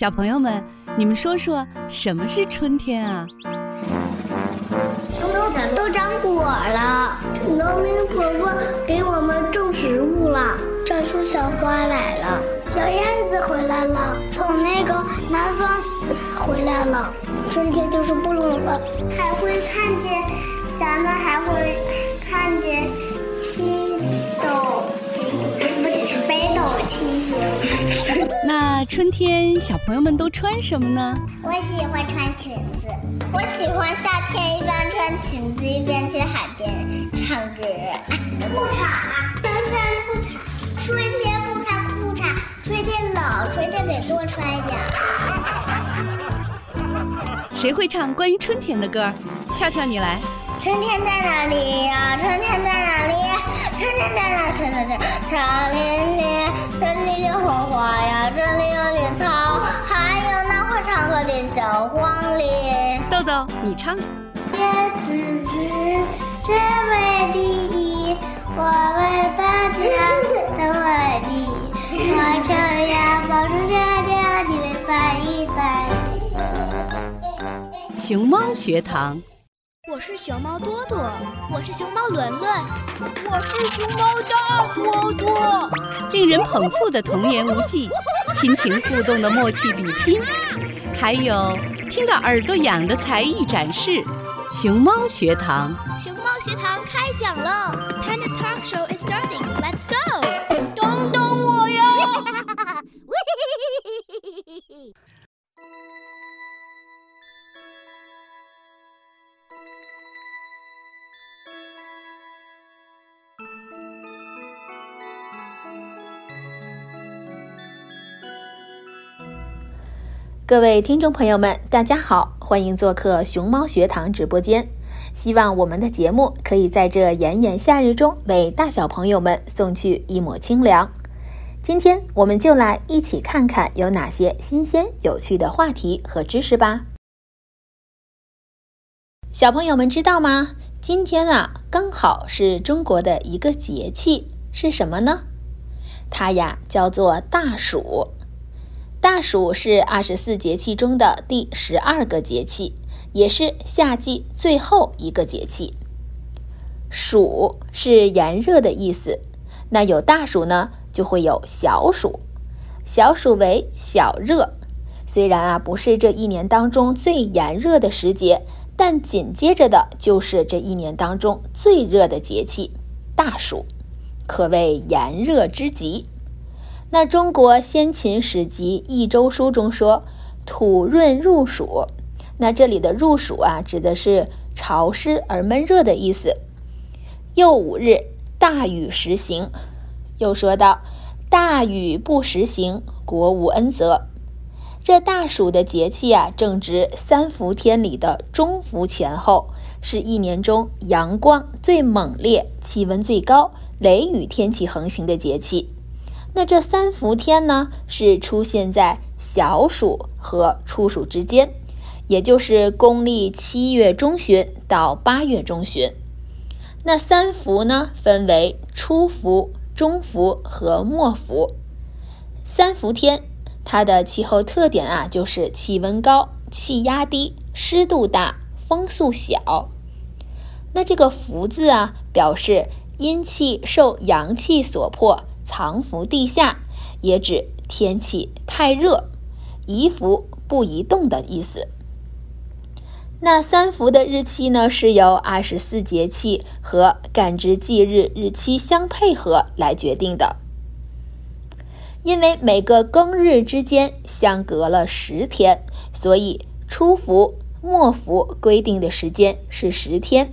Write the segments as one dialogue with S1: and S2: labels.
S1: 小朋友们，你们说说什么是春天啊？
S2: 都都长果了，
S3: 农民伯伯给我们种植物了，
S2: 长出小花来了，
S3: 小燕子回来了，
S2: 从那个南方回来了，
S3: 春天就是不冷了，
S4: 还会看见，咱们还会看见七斗，不是北斗七星。
S1: 那春天小朋友们都穿什么呢？
S4: 我喜欢穿裙子，我喜欢夏天一边穿裙子一边去海边唱歌。裤衩能穿裤衩，春天不穿裤衩，春天冷，春天得多穿一点。
S1: 谁会唱关于春天的歌？俏俏，你来。
S4: 春天在哪里呀？春天在哪里？春天在哪？春天在草林里，这里有红花呀，这里有绿草，还有那会唱歌的小黄鹂。
S1: 豆豆，你唱。
S3: 叶子子只为第一，我为大家都为第一。我这样保重家家，你们翻译大
S1: 熊猫学堂。
S5: 我是熊猫多多，我是熊猫伦伦，我是熊猫大多多。
S1: 令人捧腹的童言无忌，亲情互动的默契比拼，还有听到耳朵痒的才艺展示。熊猫学堂，
S5: 熊猫学堂开讲喽！Panda Talk Show is starting. Let's go！
S6: 各位听众朋友们，大家好，欢迎做客熊猫学堂直播间。希望我们的节目可以在这炎炎夏日中为大小朋友们送去一抹清凉。今天我们就来一起看看有哪些新鲜有趣的话题和知识吧。小朋友们知道吗？今天啊，刚好是中国的一个节气，是什么呢？它呀叫做大暑。大暑是二十四节气中的第十二个节气，也是夏季最后一个节气。暑是炎热的意思，那有大暑呢，就会有小暑。小暑为小热，虽然啊不是这一年当中最炎热的时节，但紧接着的就是这一年当中最热的节气——大暑，可谓炎热之极。那中国先秦史籍《益州书》中说：“土润入暑。”那这里的入暑啊，指的是潮湿而闷热的意思。又五日，大雨时行。又说道：“大雨不时行，国无恩泽。”这大暑的节气啊，正值三伏天里的中伏前后，是一年中阳光最猛烈、气温最高、雷雨天气横行的节气。那这三伏天呢，是出现在小暑和初暑之间，也就是公历七月中旬到八月中旬。那三伏呢，分为初伏、中伏和末伏。三伏天，它的气候特点啊，就是气温高、气压低、湿度大、风速小。那这个“伏”字啊，表示阴气受阳气所迫。藏伏地下，也指天气太热，宜伏不宜动的意思。那三伏的日期呢，是由二十四节气和干支纪日日期相配合来决定的。因为每个庚日之间相隔了十天，所以初伏、末伏规定的时间是十天。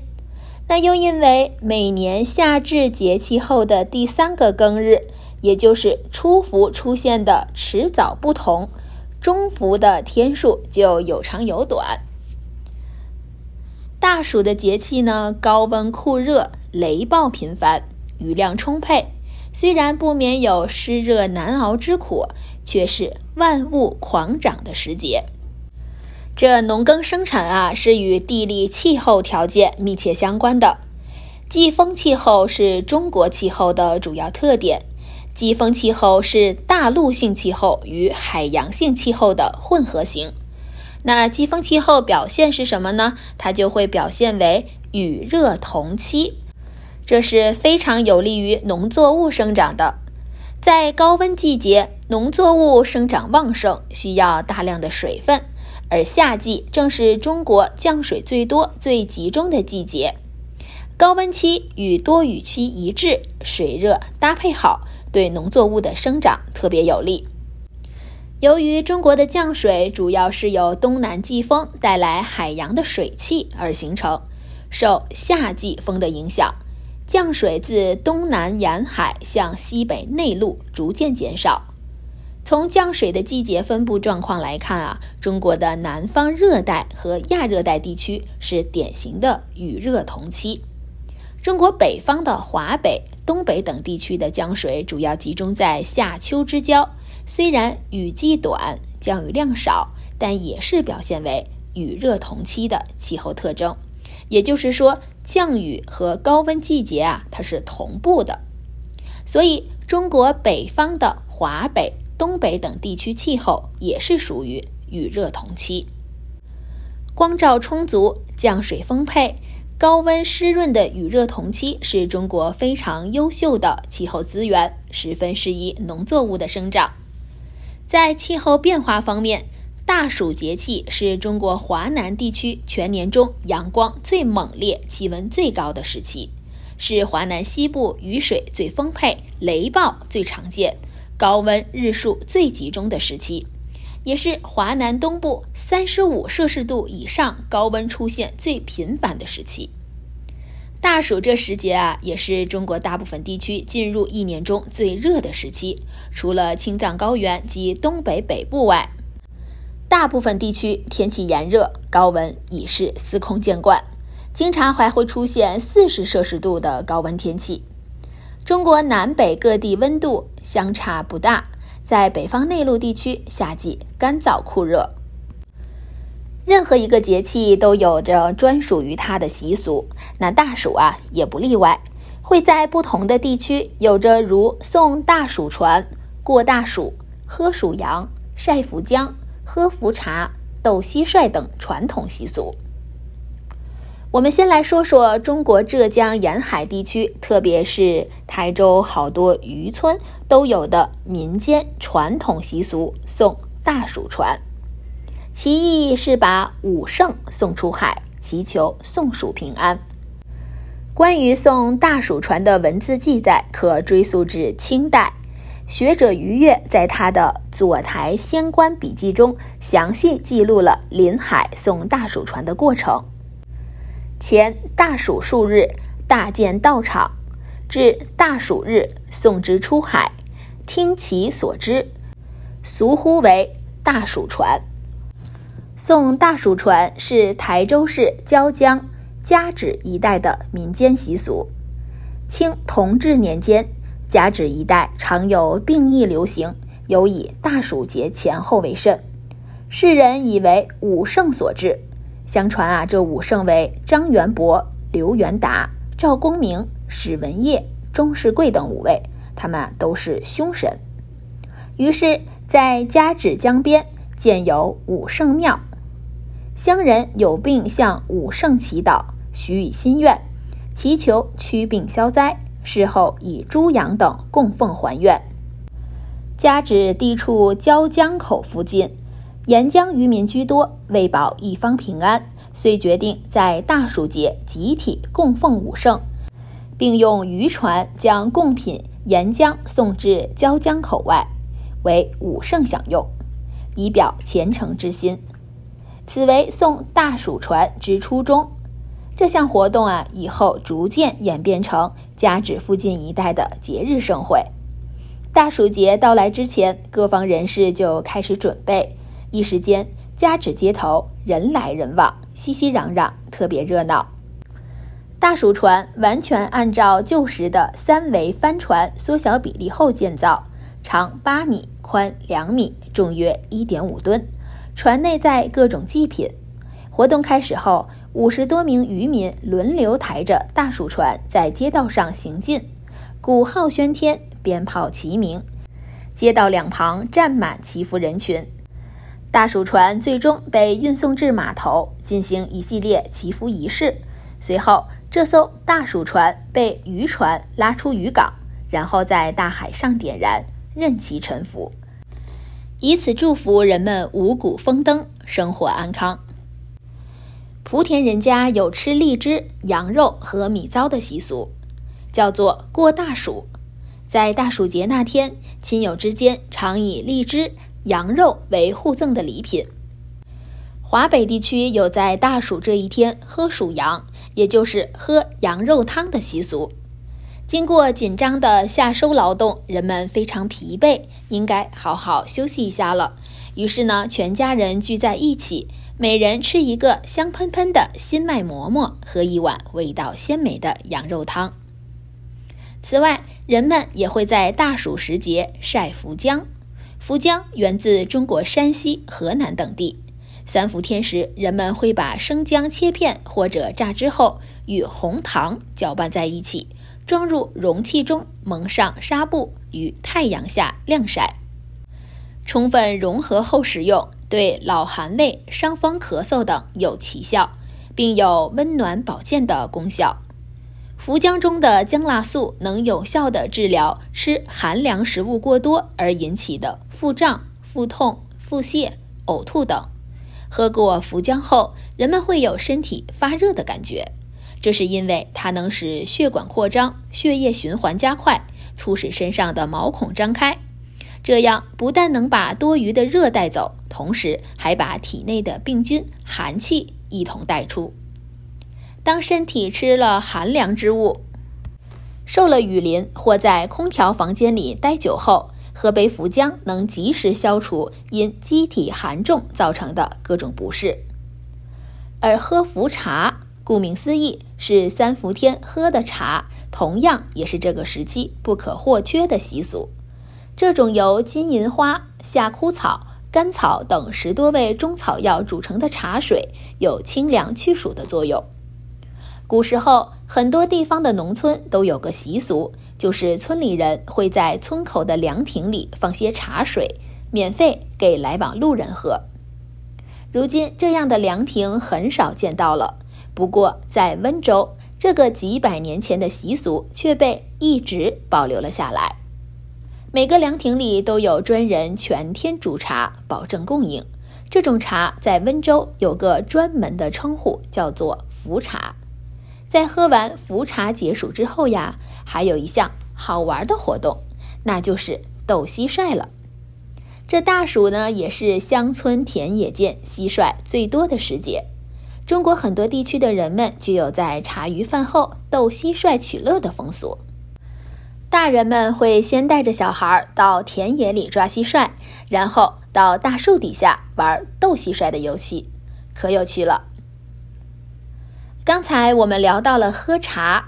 S6: 那又因为每年夏至节气后的第三个庚日，也就是初伏出现的迟早不同，中伏的天数就有长有短。大暑的节气呢，高温酷热，雷暴频繁，雨量充沛，虽然不免有湿热难熬之苦，却是万物狂长的时节。这农耕生产啊，是与地理气候条件密切相关的。季风气候是中国气候的主要特点，季风气候是大陆性气候与海洋性气候的混合型。那季风气候表现是什么呢？它就会表现为雨热同期，这是非常有利于农作物生长的。在高温季节，农作物生长旺盛，需要大量的水分，而夏季正是中国降水最多、最集中的季节。高温期与多雨期一致，水热搭配好，对农作物的生长特别有利。由于中国的降水主要是由东南季风带来海洋的水汽而形成，受夏季风的影响。降水自东南沿海向西北内陆逐渐减少。从降水的季节分布状况来看啊，中国的南方热带和亚热带地区是典型的雨热同期。中国北方的华北、东北等地区的降水主要集中在夏秋之交，虽然雨季短、降雨量少，但也是表现为雨热同期的气候特征。也就是说，降雨和高温季节啊，它是同步的，所以中国北方的华北、东北等地区气候也是属于雨热同期。光照充足、降水丰沛、高温湿润的雨热同期是中国非常优秀的气候资源，十分适宜农作物的生长。在气候变化方面，大暑节气是中国华南地区全年中阳光最猛烈、气温最高的时期，是华南西部雨水最丰沛、雷暴最常见、高温日数最集中的时期，也是华南东部三十五摄氏度以上高温出现最频繁的时期。大暑这时节啊，也是中国大部分地区进入一年中最热的时期，除了青藏高原及东北北部外。大部分地区天气炎热，高温已是司空见惯，经常还会出现四十摄氏度的高温天气。中国南北各地温度相差不大，在北方内陆地区，夏季干燥酷热。任何一个节气都有着专属于它的习俗，那大暑啊也不例外，会在不同的地区有着如送大暑船、过大暑、喝暑阳、晒伏江。喝茯茶、斗蟋蟀等传统习俗。我们先来说说中国浙江沿海地区，特别是台州好多渔村都有的民间传统习俗——送大暑船。其意义是把武圣送出海，祈求送暑平安。关于送大暑船的文字记载，可追溯至清代。学者于越在他的《左台仙官笔记》中详细记录了临海送大暑船的过程。前大暑数日，大建道场，至大暑日送之出海，听其所知，俗呼为大暑船。送大暑船是台州市椒江加址一带的民间习俗。清同治年间。甲止一带常有病疫流行，尤以大暑节前后为甚。世人以为五圣所致。相传啊，这武圣为张元伯、刘元达、赵公明、史文业、钟世贵等五位，他们都是凶神。于是，在甲止江边建有武圣庙，乡人有病向武圣祈祷，许以心愿，祈求驱病消灾。事后以猪羊等供奉还愿。加之地处椒江口附近，沿江渔民居多，为保一方平安，遂决定在大暑节集体供奉武圣，并用渔船将贡品沿江送至椒江口外，为武圣享用，以表虔诚之心。此为送大暑船之初衷。这项活动啊，以后逐渐演变成加止附近一带的节日盛会。大暑节到来之前，各方人士就开始准备，一时间加纸街头人来人往，熙熙攘攘，特别热闹。大暑船完全按照旧时的三桅帆船缩小比例后建造，长八米，宽两米，重约一点五吨，船内载各种祭品。活动开始后，五十多名渔民轮流抬着大暑船在街道上行进，鼓号喧天，鞭炮齐鸣，街道两旁站满祈福人群。大蜀船最终被运送至码头，进行一系列祈福仪式。随后，这艘大蜀船被渔船拉出渔港，然后在大海上点燃，任其沉浮，以此祝福人们五谷丰登，生活安康。莆田人家有吃荔枝、羊肉和米糟的习俗，叫做过大暑。在大暑节那天，亲友之间常以荔枝。羊肉为互赠的礼品。华北地区有在大暑这一天喝暑羊，也就是喝羊肉汤的习俗。经过紧张的夏收劳动，人们非常疲惫，应该好好休息一下了。于是呢，全家人聚在一起，每人吃一个香喷喷的新麦馍馍，喝一碗味道鲜美的羊肉汤。此外，人们也会在大暑时节晒福浆。福浆源自中国山西、河南等地。三伏天时，人们会把生姜切片或者榨汁后与红糖搅拌在一起，装入容器中，蒙上纱布，于太阳下晾晒，充分融合后食用，对老寒胃、伤风咳嗽等有奇效，并有温暖保健的功效。茯姜中的姜辣素能有效地治疗吃寒凉食物过多而引起的腹胀、腹痛、腹泻、呕吐等。喝过茯姜后，人们会有身体发热的感觉，这是因为它能使血管扩张、血液循环加快，促使身上的毛孔张开。这样不但能把多余的热带走，同时还把体内的病菌、寒气一同带出。当身体吃了寒凉之物，受了雨淋或在空调房间里待久后，喝杯茯姜能及时消除因机体寒重造成的各种不适。而喝茯茶，顾名思义是三伏天喝的茶，同样也是这个时期不可或缺的习俗。这种由金银花、夏枯草、甘草等十多味中草药煮成的茶水，有清凉祛暑的作用。古时候，很多地方的农村都有个习俗，就是村里人会在村口的凉亭里放些茶水，免费给来往路人喝。如今，这样的凉亭很少见到了。不过，在温州，这个几百年前的习俗却被一直保留了下来。每个凉亭里都有专人全天煮茶，保证供应。这种茶在温州有个专门的称呼，叫做茯茶。在喝完茯茶解暑之后呀，还有一项好玩的活动，那就是斗蟋蟀了。这大暑呢，也是乡村田野间蟋蟀最多的时节。中国很多地区的人们就有在茶余饭后斗蟋蟀取乐的风俗。大人们会先带着小孩到田野里抓蟋蟀，然后到大树底下玩斗蟋蟀的游戏，可有趣了。刚才我们聊到了喝茶，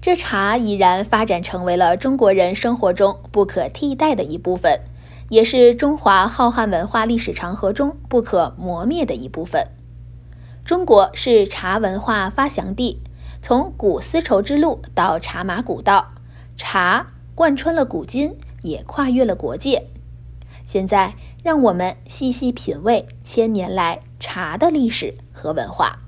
S6: 这茶已然发展成为了中国人生活中不可替代的一部分，也是中华浩瀚文化历史长河中不可磨灭的一部分。中国是茶文化发祥地，从古丝绸之路到茶马古道，茶贯穿了古今，也跨越了国界。现在，让我们细细品味千年来茶的历史和文化。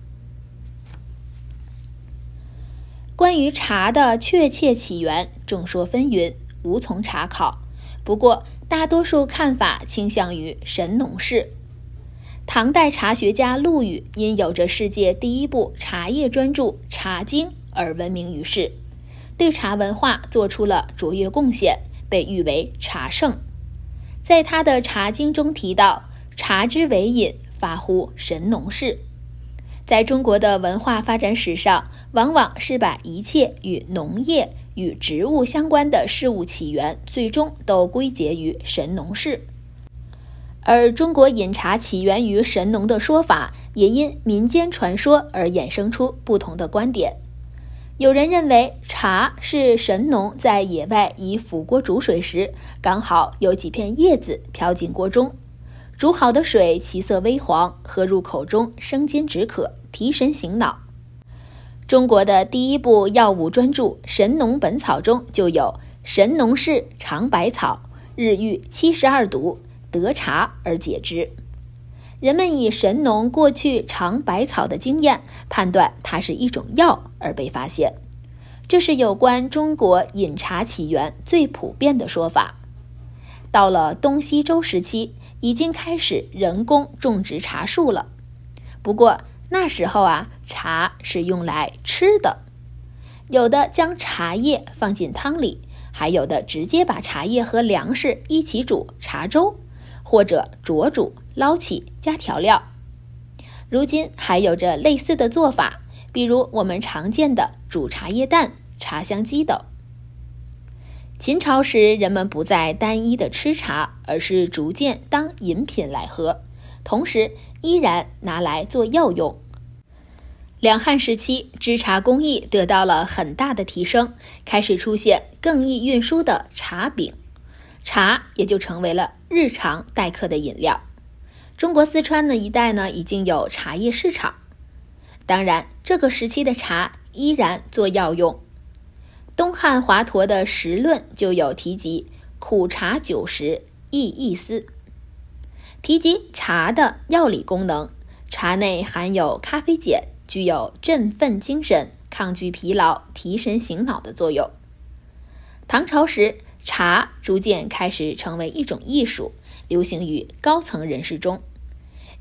S6: 关于茶的确切起源，众说纷纭，无从查考。不过，大多数看法倾向于神农氏。唐代茶学家陆羽因有着世界第一部茶叶专著《茶经》而闻名于世，对茶文化做出了卓越贡献，被誉为茶圣。在他的《茶经》中提到：“茶之为饮，发乎神农氏。”在中国的文化发展史上，往往是把一切与农业、与植物相关的事物起源，最终都归结于神农氏。而中国饮茶起源于神农的说法，也因民间传说而衍生出不同的观点。有人认为，茶是神农在野外以釜锅煮水时，刚好有几片叶子飘进锅中。煮好的水其色微黄，喝入口中生津止渴、提神醒脑。中国的第一部药物专著《神农本草》中就有神农氏尝百草，日遇七十二毒，得茶而解之。人们以神农过去尝百草的经验，判断它是一种药而被发现。这是有关中国饮茶起源最普遍的说法。到了东西周时期，已经开始人工种植茶树了。不过那时候啊，茶是用来吃的，有的将茶叶放进汤里，还有的直接把茶叶和粮食一起煮茶粥，或者煮煮。捞起加调料，如今还有着类似的做法，比如我们常见的煮茶叶蛋、茶香鸡等。秦朝时，人们不再单一的吃茶，而是逐渐当饮品来喝，同时依然拿来做药用。两汉时期，制茶工艺得到了很大的提升，开始出现更易运输的茶饼，茶也就成为了日常待客的饮料。中国四川的一带呢，已经有茶叶市场。当然，这个时期的茶依然做药用。东汉华佗的《时论》就有提及“苦茶九十，益一思”，提及茶的药理功能。茶内含有咖啡碱，具有振奋精神、抗拒疲劳、提神醒脑的作用。唐朝时，茶逐渐开始成为一种艺术。流行于高层人士中，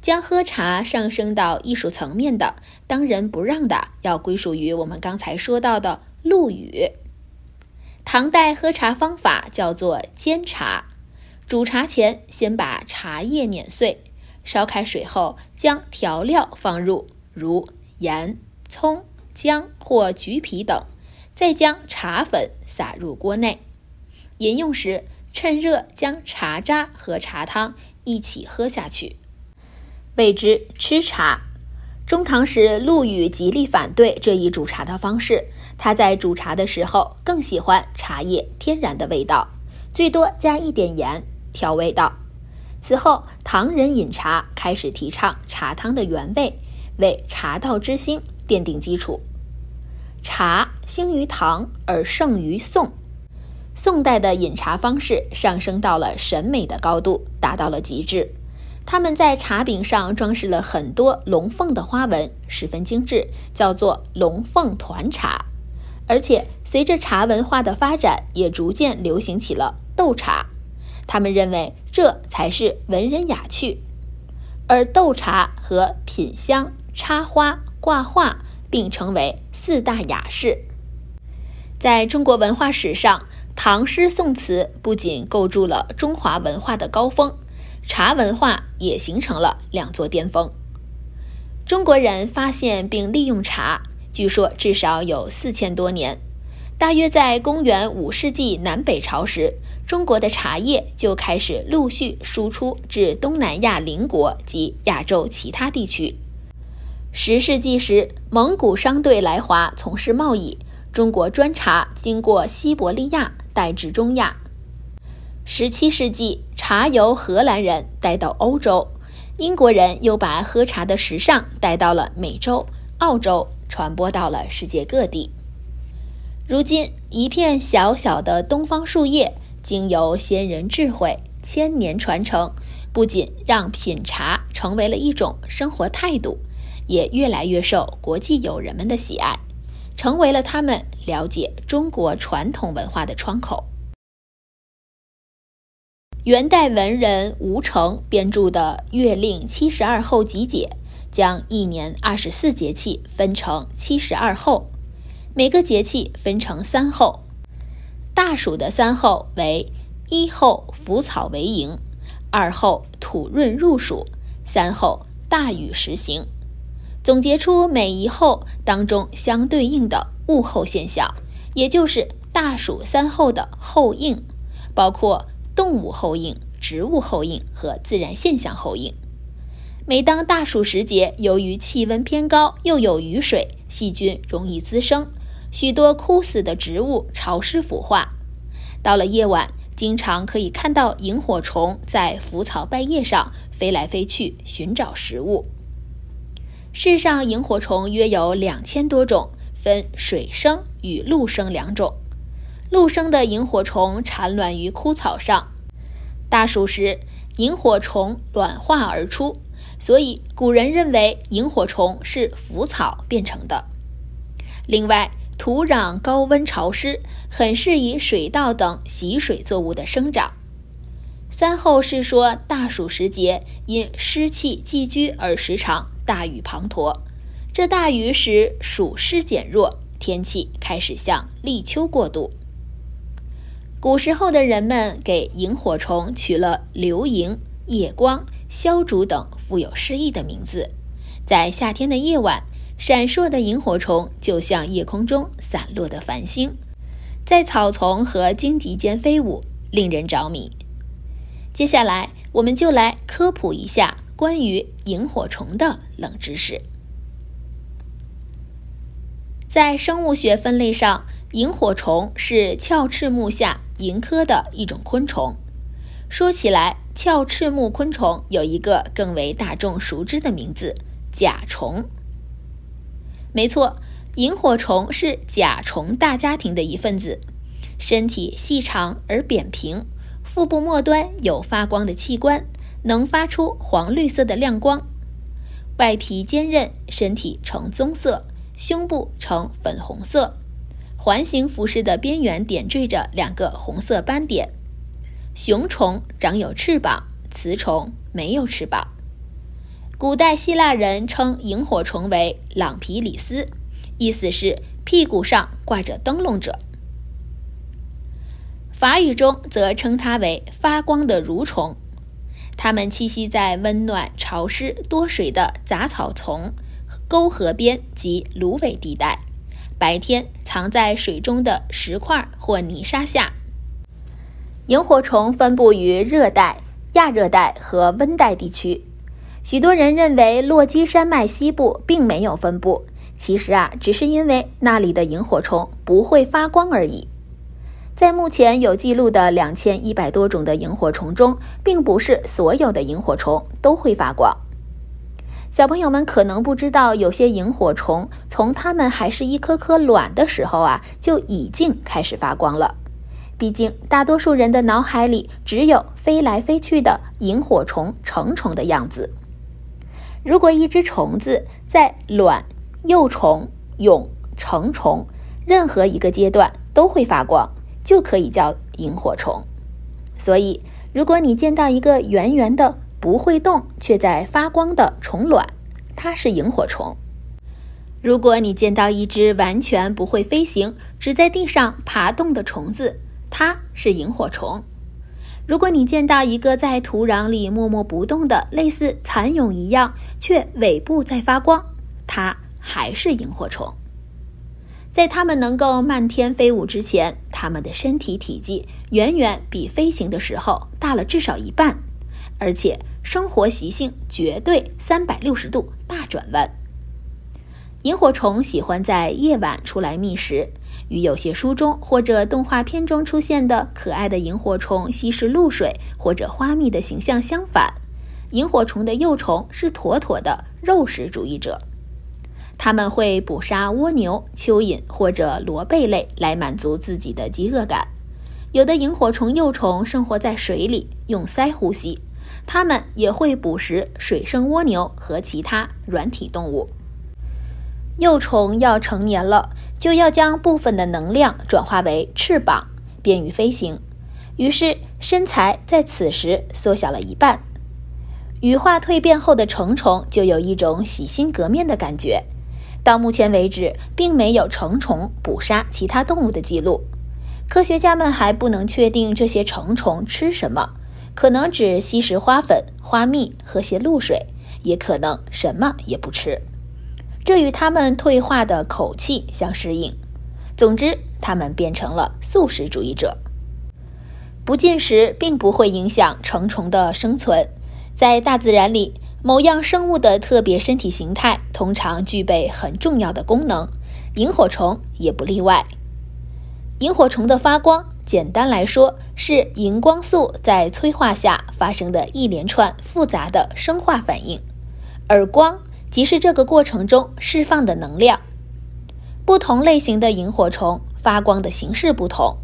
S6: 将喝茶上升到艺术层面的，当仁不让的要归属于我们刚才说到的陆羽。唐代喝茶方法叫做煎茶，煮茶前先把茶叶碾碎，烧开水后将调料放入，如盐、葱、姜或橘皮等，再将茶粉撒入锅内，饮用时。趁热将茶渣和茶汤一起喝下去，谓之吃茶。中唐时，陆羽极力反对这一煮茶的方式。他在煮茶的时候更喜欢茶叶天然的味道，最多加一点盐调味道。此后，唐人饮茶开始提倡茶汤的原味，为茶道之兴奠定基础。茶兴于唐而盛于宋。宋代的饮茶方式上升到了审美的高度，达到了极致。他们在茶饼上装饰了很多龙凤的花纹，十分精致，叫做龙凤团茶。而且随着茶文化的发展，也逐渐流行起了斗茶。他们认为这才是文人雅趣。而斗茶和品香、插花、挂画并称为四大雅事。在中国文化史上，唐诗宋词不仅构筑了中华文化的高峰，茶文化也形成了两座巅峰。中国人发现并利用茶，据说至少有四千多年。大约在公元五世纪南北朝时，中国的茶叶就开始陆续输出至东南亚邻国及亚洲其他地区。十世纪时，蒙古商队来华从事贸易，中国砖茶经过西伯利亚。带至中亚。十七世纪，茶由荷兰人带到欧洲，英国人又把喝茶的时尚带到了美洲、澳洲，传播到了世界各地。如今，一片小小的东方树叶，经由先人智慧千年传承，不仅让品茶成为了一种生活态度，也越来越受国际友人们的喜爱。成为了他们了解中国传统文化的窗口。元代文人吴承编著的《月令七十二候集解》，将一年二十四节气分成七十二候，每个节气分成三候。大暑的三候为：一候腐草为营，二候土润入暑，三候大雨时行。总结出每一候当中相对应的物候现象，也就是大暑三候的候应，包括动物候应、植物候应和自然现象候应。每当大暑时节，由于气温偏高，又有雨水，细菌容易滋生，许多枯死的植物潮湿腐化。到了夜晚，经常可以看到萤火虫在腐草败叶上飞来飞去，寻找食物。世上萤火虫约有两千多种，分水生与陆生两种。陆生的萤火虫产卵于枯草上。大暑时，萤火虫卵化而出，所以古人认为萤火虫是腐草变成的。另外，土壤高温潮湿，很适宜水稻等习水作物的生长。三后是说，大暑时节因湿气积聚而时常大雨滂沱，这大雨使暑湿减弱，天气开始向立秋过渡。古时候的人们给萤火虫取了流萤、夜光、消烛等富有诗意的名字，在夏天的夜晚。闪烁的萤火虫就像夜空中散落的繁星，在草丛和荆棘间飞舞，令人着迷。接下来，我们就来科普一下关于萤火虫的冷知识。在生物学分类上，萤火虫是鞘翅目下萤科的一种昆虫。说起来，鞘翅目昆虫有一个更为大众熟知的名字——甲虫。没错，萤火虫是甲虫大家庭的一份子，身体细长而扁平，腹部末端有发光的器官，能发出黄绿色的亮光，外皮坚韧，身体呈棕色，胸部呈粉红色，环形服饰的边缘点缀着两个红色斑点。雄虫长有翅膀，雌虫没有翅膀。古代希腊人称萤火虫为朗皮里斯，意思是屁股上挂着灯笼者。法语中则称它为发光的蠕虫。它们栖息在温暖、潮湿、多水的杂草丛、沟河边及芦苇地带，白天藏在水中的石块或泥沙下。萤火虫分布于热带、亚热带和温带地区。许多人认为落基山脉西部并没有分布，其实啊，只是因为那里的萤火虫不会发光而已。在目前有记录的两千一百多种的萤火虫中，并不是所有的萤火虫都会发光。小朋友们可能不知道，有些萤火虫从它们还是一颗颗卵的时候啊，就已经开始发光了。毕竟，大多数人的脑海里只有飞来飞去的萤火虫成虫的样子。如果一只虫子在卵、幼虫、蛹、成虫任何一个阶段都会发光，就可以叫萤火虫。所以，如果你见到一个圆圆的、不会动却在发光的虫卵，它是萤火虫；如果你见到一只完全不会飞行、只在地上爬动的虫子，它是萤火虫。如果你见到一个在土壤里默默不动的，类似蚕蛹一样，却尾部在发光，它还是萤火虫。在它们能够漫天飞舞之前，它们的身体体积远远比飞行的时候大了至少一半，而且生活习性绝对三百六十度大转弯。萤火虫喜欢在夜晚出来觅食。与有些书中或者动画片中出现的可爱的萤火虫吸食露水或者花蜜的形象相反，萤火虫的幼虫是妥妥的肉食主义者。他们会捕杀蜗牛、蚯蚓或者螺贝类来满足自己的饥饿感。有的萤火虫幼虫生活在水里，用鳃呼吸。它们也会捕食水生蜗牛和其他软体动物。幼虫要成年了。就要将部分的能量转化为翅膀，便于飞行。于是身材在此时缩小了一半。羽化蜕变后的成虫就有一种洗心革面的感觉。到目前为止，并没有成虫捕杀其他动物的记录。科学家们还不能确定这些成虫吃什么，可能只吸食花粉、花蜜，和些露水，也可能什么也不吃。这与它们退化的口气相适应。总之，它们变成了素食主义者。不进食并不会影响成虫的生存。在大自然里，某样生物的特别身体形态通常具备很重要的功能，萤火虫也不例外。萤火虫的发光，简单来说是荧光素在催化下发生的一连串复杂的生化反应，而光。即是这个过程中释放的能量。不同类型的萤火虫发光的形式不同，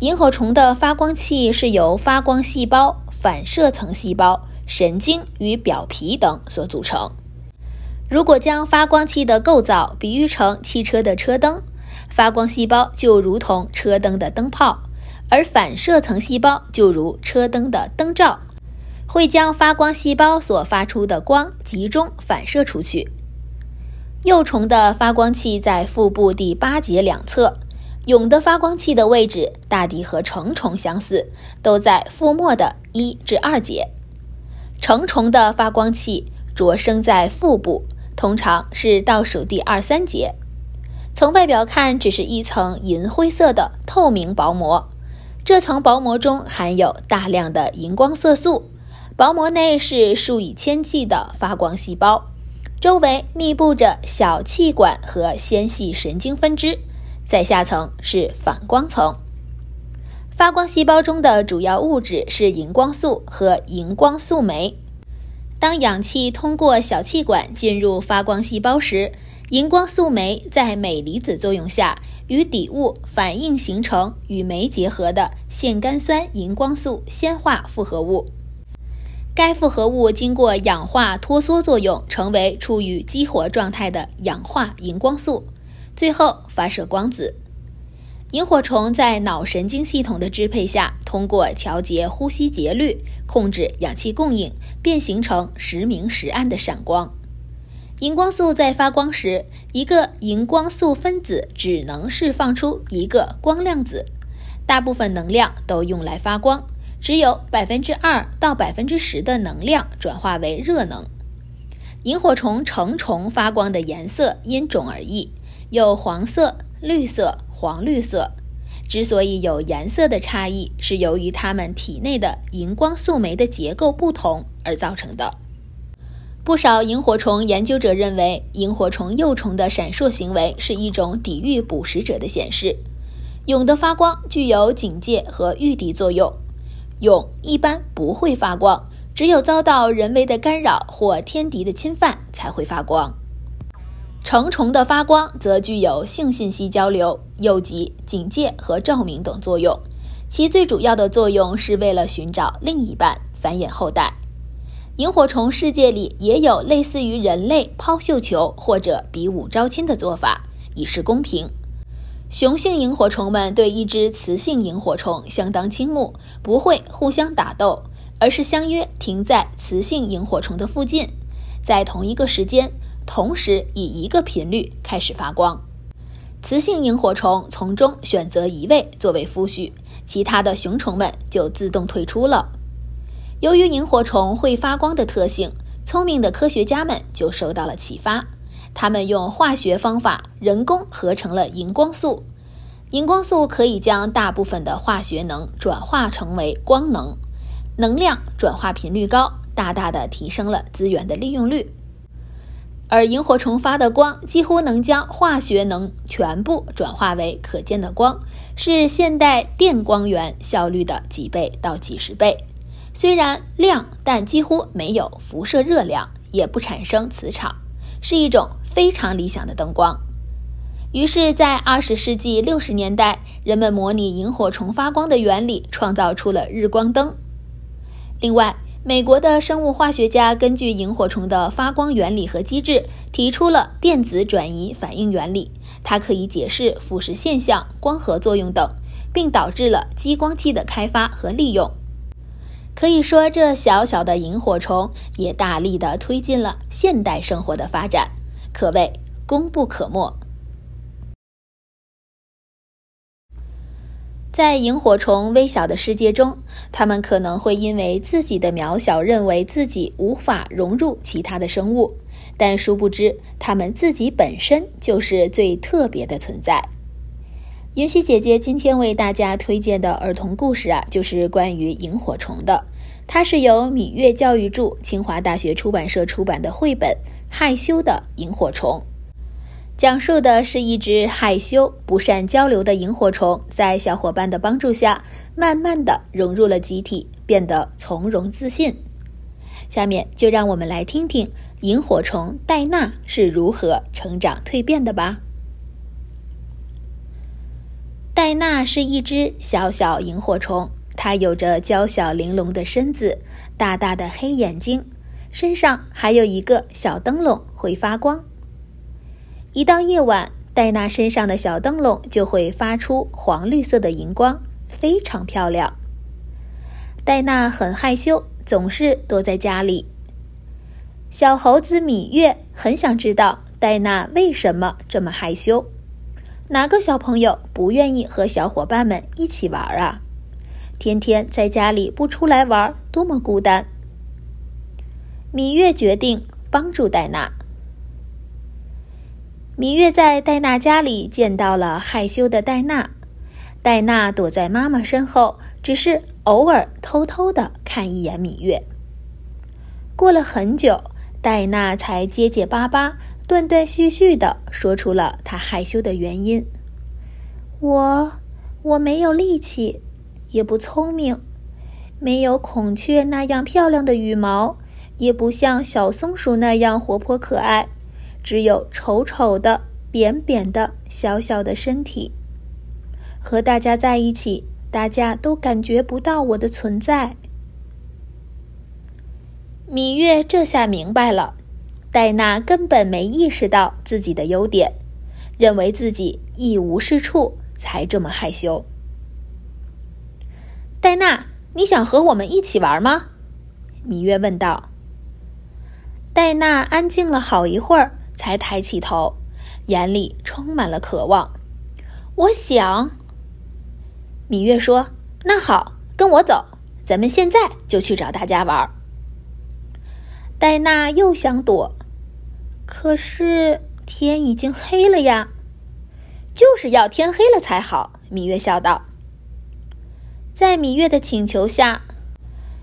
S6: 萤火虫的发光器是由发光细胞、反射层细胞、神经与表皮等所组成。如果将发光器的构造比喻成汽车的车灯，发光细胞就如同车灯的灯泡，而反射层细胞就如车灯的灯罩，会将发光细胞所发出的光集中反射出去。幼虫的发光器在腹部第八节两侧。蛹的发光器的位置大抵和成虫相似，都在腹末的一至二节。成虫的发光器着生在腹部，通常是倒数第二三节。从外表看，只是一层银灰色的透明薄膜，这层薄膜中含有大量的荧光色素。薄膜内是数以千计的发光细胞，周围密布着小气管和纤细神经分支。在下层是反光层。发光细胞中的主要物质是荧光素和荧光素酶。当氧气通过小气管进入发光细胞时，荧光素酶在镁离子作用下与底物反应，形成与酶结合的腺苷酸荧光素酰化复合物。该复合物经过氧化脱缩作用，成为处于激活状态的氧化荧光素。最后发射光子。萤火虫在脑神经系统的支配下，通过调节呼吸节律、控制氧气供应，便形成时明时暗的闪光。荧光素在发光时，一个荧光素分子只能释放出一个光量子，大部分能量都用来发光，只有百分之二到百分之十的能量转化为热能。萤火虫成虫发光的颜色因种而异。有黄色、绿色、黄绿色。之所以有颜色的差异，是由于它们体内的荧光素酶的结构不同而造成的。不少萤火虫研究者认为，萤火虫幼虫的闪烁行为是一种抵御捕食者的显示。蛹的发光具有警戒和御敌作用。蛹一般不会发光，只有遭到人为的干扰或天敌的侵犯才会发光。成虫的发光则具有性信息交流、诱集、警戒和照明等作用，其最主要的作用是为了寻找另一半、繁衍后代。萤火虫世界里也有类似于人类抛绣球或者比武招亲的做法，以示公平。雄性萤火虫们对一只雌性萤火虫相当倾慕，不会互相打斗，而是相约停在雌性萤火虫的附近，在同一个时间。同时以一个频率开始发光，雌性萤火虫从中选择一位作为夫婿，其他的雄虫们就自动退出了。由于萤火虫会发光的特性，聪明的科学家们就受到了启发，他们用化学方法人工合成了荧光素。荧光素可以将大部分的化学能转化成为光能，能量转化频率高，大大的提升了资源的利用率。而萤火虫发的光几乎能将化学能全部转化为可见的光，是现代电光源效率的几倍到几十倍。虽然亮，但几乎没有辐射热量，也不产生磁场，是一种非常理想的灯光。于是，在二十世纪六十年代，人们模拟萤火虫发光的原理，创造出了日光灯。另外，美国的生物化学家根据萤火虫的发光原理和机制，提出了电子转移反应原理。它可以解释腐蚀现象、光合作用等，并导致了激光器的开发和利用。可以说，这小小的萤火虫也大力地推进了现代生活的发展，可谓功不可没。在萤火虫微小的世界中，它们可能会因为自己的渺小，认为自己无法融入其他的生物，但殊不知，它们自己本身就是最特别的存在。云溪姐姐今天为大家推荐的儿童故事啊，就是关于萤火虫的。它是由米月教育著，清华大学出版社出版的绘本《害羞的萤火虫》。讲述的是一只害羞、不善交流的萤火虫，在小伙伴的帮助下，慢慢的融入了集体，变得从容自信。下面就让我们来听听萤火虫戴娜是如何成长蜕变的吧。戴娜是一只小小萤火虫，它有着娇小玲珑的身子，大大的黑眼睛，身上还有一个小灯笼会发光。一到夜晚，戴娜身上的小灯笼就会发出黄绿色的荧光，非常漂亮。戴娜很害羞，总是躲在家里。小猴子米月很想知道戴娜为什么这么害羞。哪个小朋友不愿意和小伙伴们一起玩啊？天天在家里不出来玩，多么孤单！芈月决定帮助戴娜。芈月在戴娜家里见到了害羞的戴娜，戴娜躲在妈妈身后，只是偶尔偷偷的看一眼芈月。过了很久。戴娜才结结巴巴、断断续续的说出了她害羞的原因：“我我没有力气，也不聪明，没有孔雀那样漂亮的羽毛，也不像小松鼠那样活泼可爱，只有丑丑的、扁扁的、小小的身体。和大家在一起，大家都感觉不到我的存在。”米月这下明白了，戴娜根本没意识到自己的优点，认为自己一无是处，才这么害羞。戴娜，你想和我们一起玩吗？芈月问道。戴娜安静了好一会儿，才抬起头，眼里充满了渴望。我想。芈月说：“那好，跟我走，咱们现在就去找大家玩。”戴娜又想躲，可是天已经黑了呀！就是要天黑了才好。芈月笑道。在芈月的请求下，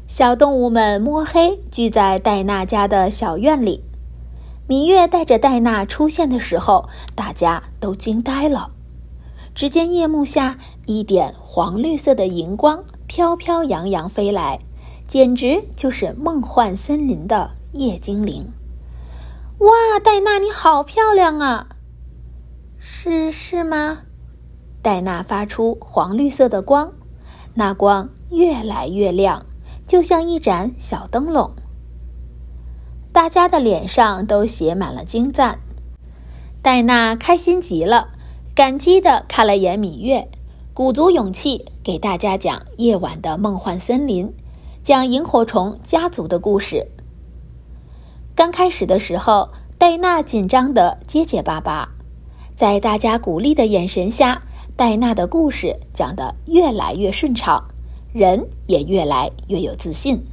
S6: 小动物们摸黑聚在戴娜家的小院里。芈月带着戴娜出现的时候，大家都惊呆了。只见夜幕下，一点黄绿色的荧光飘飘扬扬飞来，简直就是梦幻森林的。夜精灵，哇！戴娜，你好漂亮啊！是是吗？戴娜发出黄绿色的光，那光越来越亮，就像一盏小灯笼。大家的脸上都写满了惊赞。戴娜开心极了，感激的看了眼芈月，鼓足勇气给大家讲夜晚的梦幻森林，讲萤火虫家族的故事。刚开始的时候，戴娜紧张的结结巴巴，在大家鼓励的眼神下，戴娜的故事讲得越来越顺畅，人也越来越有自信。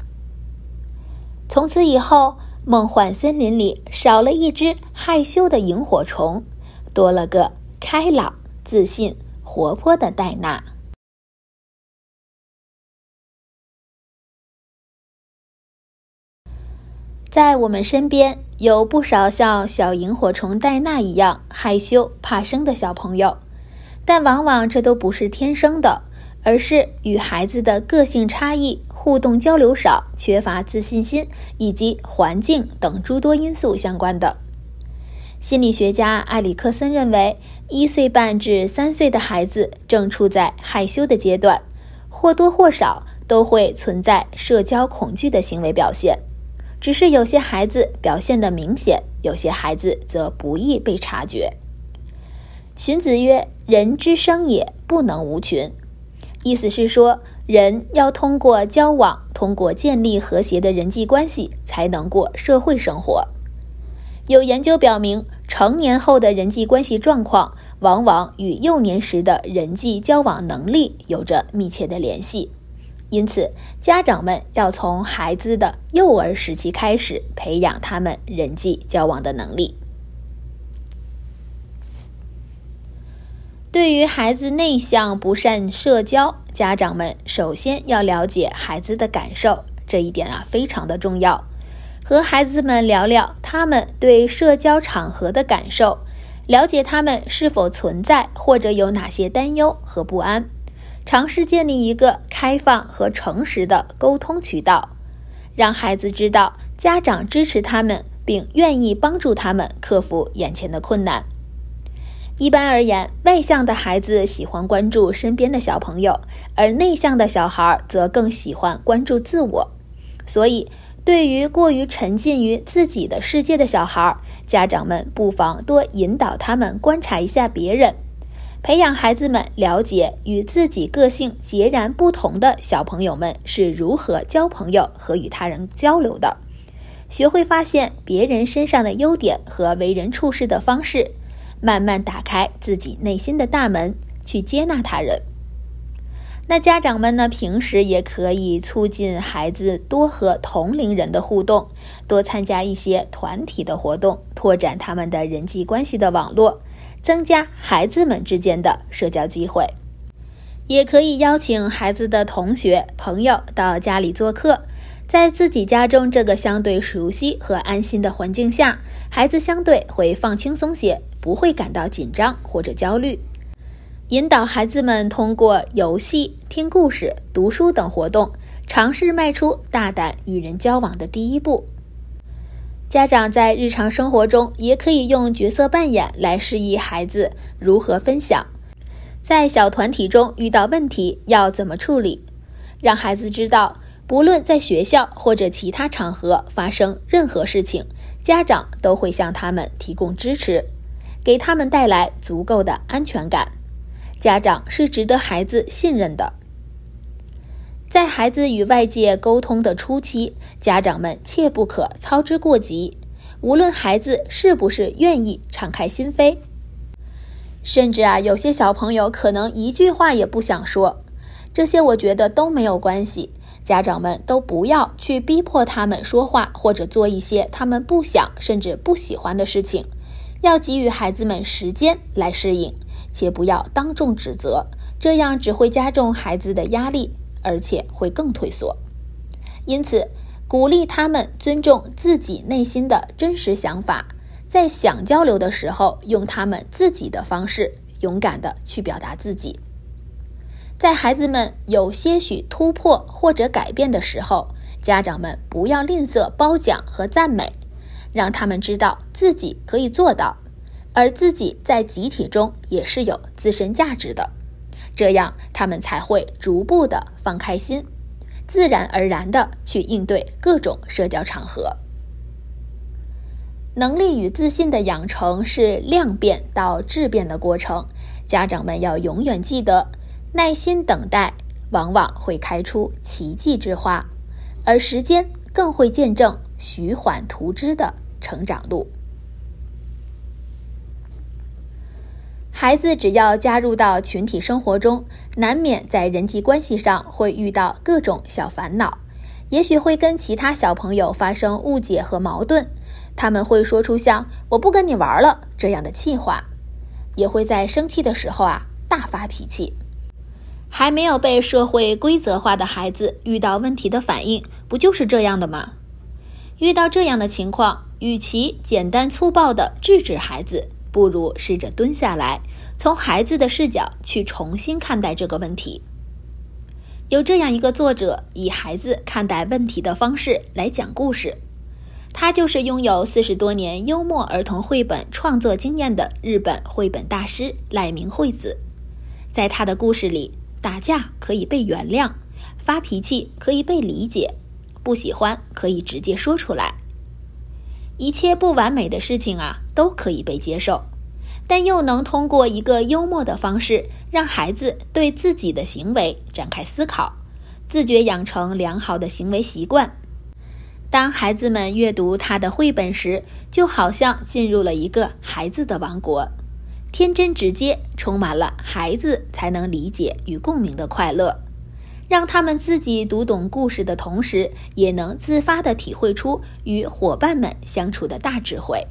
S6: 从此以后，梦幻森林里少了一只害羞的萤火虫，多了个开朗、自信、活泼的戴娜。在我们身边有不少像小萤火虫戴娜一样害羞怕生的小朋友，但往往这都不是天生的，而是与孩子的个性差异、互动交流少、缺乏自信心以及环境等诸多因素相关的。心理学家埃里克森认为，一岁半至三岁的孩子正处在害羞的阶段，或多或少都会存在社交恐惧的行为表现。只是有些孩子表现的明显，有些孩子则不易被察觉。荀子曰：“人之生也，不能无群。”意思是说，人要通过交往，通过建立和谐的人际关系，才能过社会生活。有研究表明，成年后的人际关系状况，往往与幼年时的人际交往能力有着密切的联系。因此，家长们要从孩子的幼儿时期开始培养他们人际交往的能力。对于孩子内向不善社交，家长们首先要了解孩子的感受，这一点啊非常的重要。和孩子们聊聊他们对社交场合的感受，了解他们是否存在或者有哪些担忧和不安。尝试建立一个开放和诚实的沟通渠道，让孩子知道家长支持他们，并愿意帮助他们克服眼前的困难。一般而言，外向的孩子喜欢关注身边的小朋友，而内向的小孩则更喜欢关注自我。所以，对于过于沉浸于自己的世界的小孩，家长们不妨多引导他们观察一下别人，培养孩子们了解与自己个性截然不同的小朋友们是如何交朋友和与他人交流的，学会发现别人身上的优点和为人处事的方式。慢慢打开自己内心的大门，去接纳他人。那家长们呢？平时也可以促进孩子多和同龄人的互动，多参加一些团体的活动，拓展他们的人际关系的网络，增加孩子们之间的社交机会。也可以邀请孩子的同学、朋友到家里做客。在自己家中这个相对熟悉和安心的环境下，孩子相对会放轻松些，不会感到紧张或者焦虑。引导孩子们通过游戏、听故事、读书等活动，尝试迈出大胆与人交往的第一步。家长在日常生活中也可以用角色扮演来示意孩子如何分享，在小团体中遇到问题要怎么处理，让孩子知道。不论在学校或者其他场合发生任何事情，家长都会向他们提供支持，给他们带来足够的安全感。家长是值得孩子信任的。在孩子与外界沟通的初期，家长们切不可操之过急。无论孩子是不是愿意敞开心扉，甚至啊，有些小朋友可能一句话也不想说，这些我觉得都没有关系。家长们都不要去逼迫他们说话，或者做一些他们不想甚至不喜欢的事情，要给予孩子们时间来适应，且不要当众指责，这样只会加重孩子的压力，而且会更退缩。因此，鼓励他们尊重自己内心的真实想法，在想交流的时候，用他们自己的方式，勇敢的去表达自己。在孩子们有些许突破或者改变的时候，家长们不要吝啬褒奖和赞美，让他们知道自己可以做到，而自己在集体中也是有自身价值的，这样他们才会逐步的放开心，自然而然的去应对各种社交场合。能力与自信的养成是量变到质变的过程，家长们要永远记得。耐心等待，往往会开出奇迹之花，而时间更会见证徐缓图之的成长路。孩子只要加入到群体生活中，难免在人际关系上会遇到各种小烦恼，也许会跟其他小朋友发生误解和矛盾，他们会说出像“我不跟你玩了”这样的气话，也会在生气的时候啊大发脾气。还没有被社会规则化的孩子遇到问题的反应，不就是这样的吗？遇到这样的情况，与其简单粗暴地制止孩子，不如试着蹲下来，从孩子的视角去重新看待这个问题。有这样一个作者，以孩子看待问题的方式来讲故事，他就是拥有四十多年幽默儿童绘本创作经验的日本绘本大师赖明惠子，在他的故事里。打架可以被原谅，发脾气可以被理解，不喜欢可以直接说出来。一切不完美的事情啊，都可以被接受，但又能通过一个幽默的方式，让孩子对自己的行为展开思考，自觉养成良好的行为习惯。当孩子们阅读他的绘本时，就好像进入了一个孩子的王国。天真直接，充满了孩子才能理解与共鸣的快乐，让他们自己读懂故事的同时，也能自发地体会出与伙伴们相处的大智慧。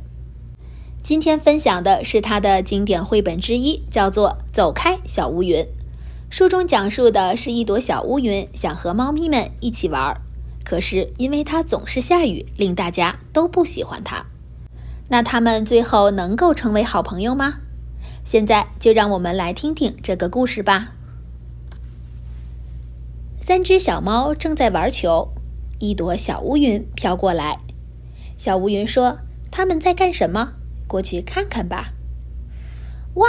S6: 今天分享的是他的经典绘本之一，叫做《走开，小乌云》。书中讲述的是一朵小乌云想和猫咪们一起玩，可是因为它总是下雨，令大家都不喜欢它。那他们最后能够成为好朋友吗？现在就让我们来听听这个故事吧。三只小猫正在玩球，一朵小乌云飘过来。小乌云说：“他们在干什么？过去看看吧。”哇，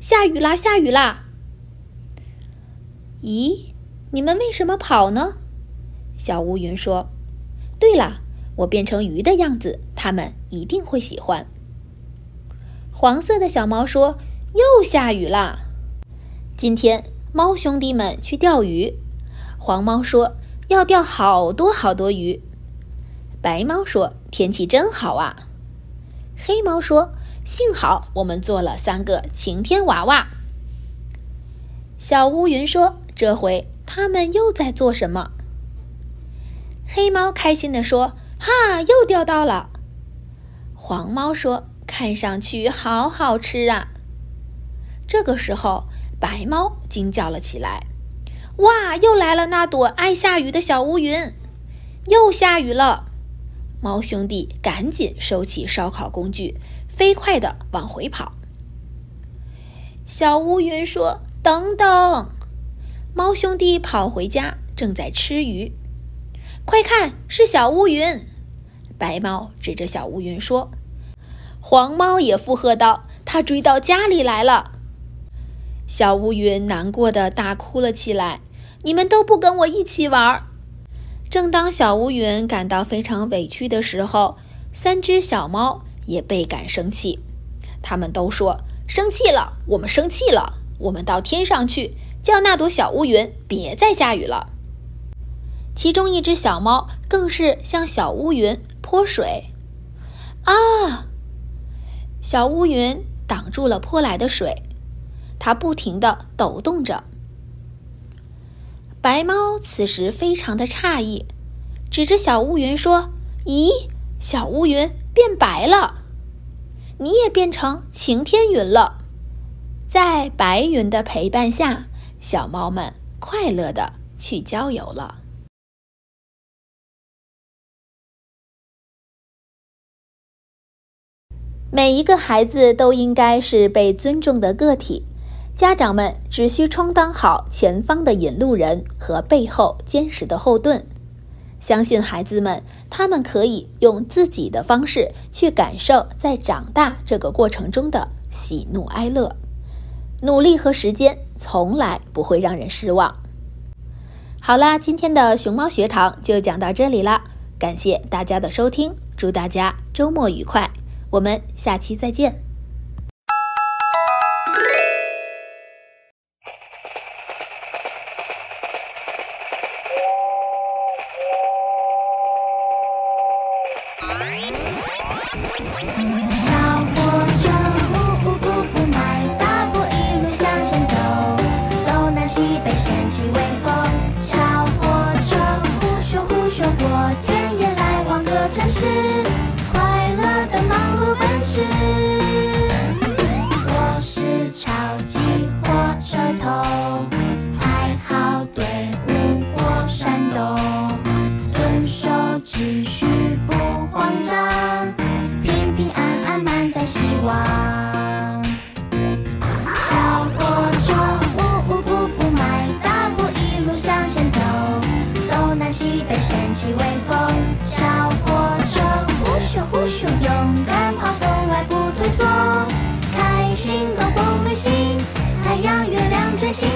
S6: 下雨啦！下雨啦！咦，你们为什么跑呢？小乌云说：“对了，我变成鱼的样子，他们一定会喜欢。”黄色的小猫说：“又下雨啦！今天猫兄弟们去钓鱼。”黄猫说：“要钓好多好多鱼。”白猫说：“天气真好啊！”黑猫说：“幸好我们做了三个晴天娃娃。”小乌云说：“这回他们又在做什么？”黑猫开心地说：“哈，又钓到了！”黄猫说：“看上去好好吃啊！”这个时候，白猫惊叫了起来：“哇，又来了那朵爱下雨的小乌云！又下雨了！”猫兄弟赶紧收起烧烤工具，飞快地往回跑。小乌云说：“等等！”猫兄弟跑回家，正在吃鱼。快看，是小乌云！白猫指着小乌云说：“黄猫也附和道：‘它追到家里来了。’小乌云难过的大哭了起来：‘你们都不跟我一起玩！’正当小乌云感到非常委屈的时候，三只小猫也倍感生气。他们都说：“生气了，我们生气了，我们到天上去，叫那朵小乌云别再下雨了。”其中一只小猫更是向小乌云泼水。啊！小乌云挡住了泼来的水，它不停地抖动着。白猫此时非常的诧异，指着小乌云说：“咦，小乌云变白了，你也变成晴天云了。”在白云的陪伴下，小猫们快乐的去郊游了。每一个孩子都应该是被尊重的个体。家长们只需充当好前方的引路人和背后坚实的后盾，相信孩子们，他们可以用自己的方式去感受在长大这个过程中的喜怒哀乐。努力和时间从来不会让人失望。好啦，今天的熊猫学堂就讲到这里啦，感谢大家的收听，祝大家周末愉快，我们下期再见。
S3: sueño.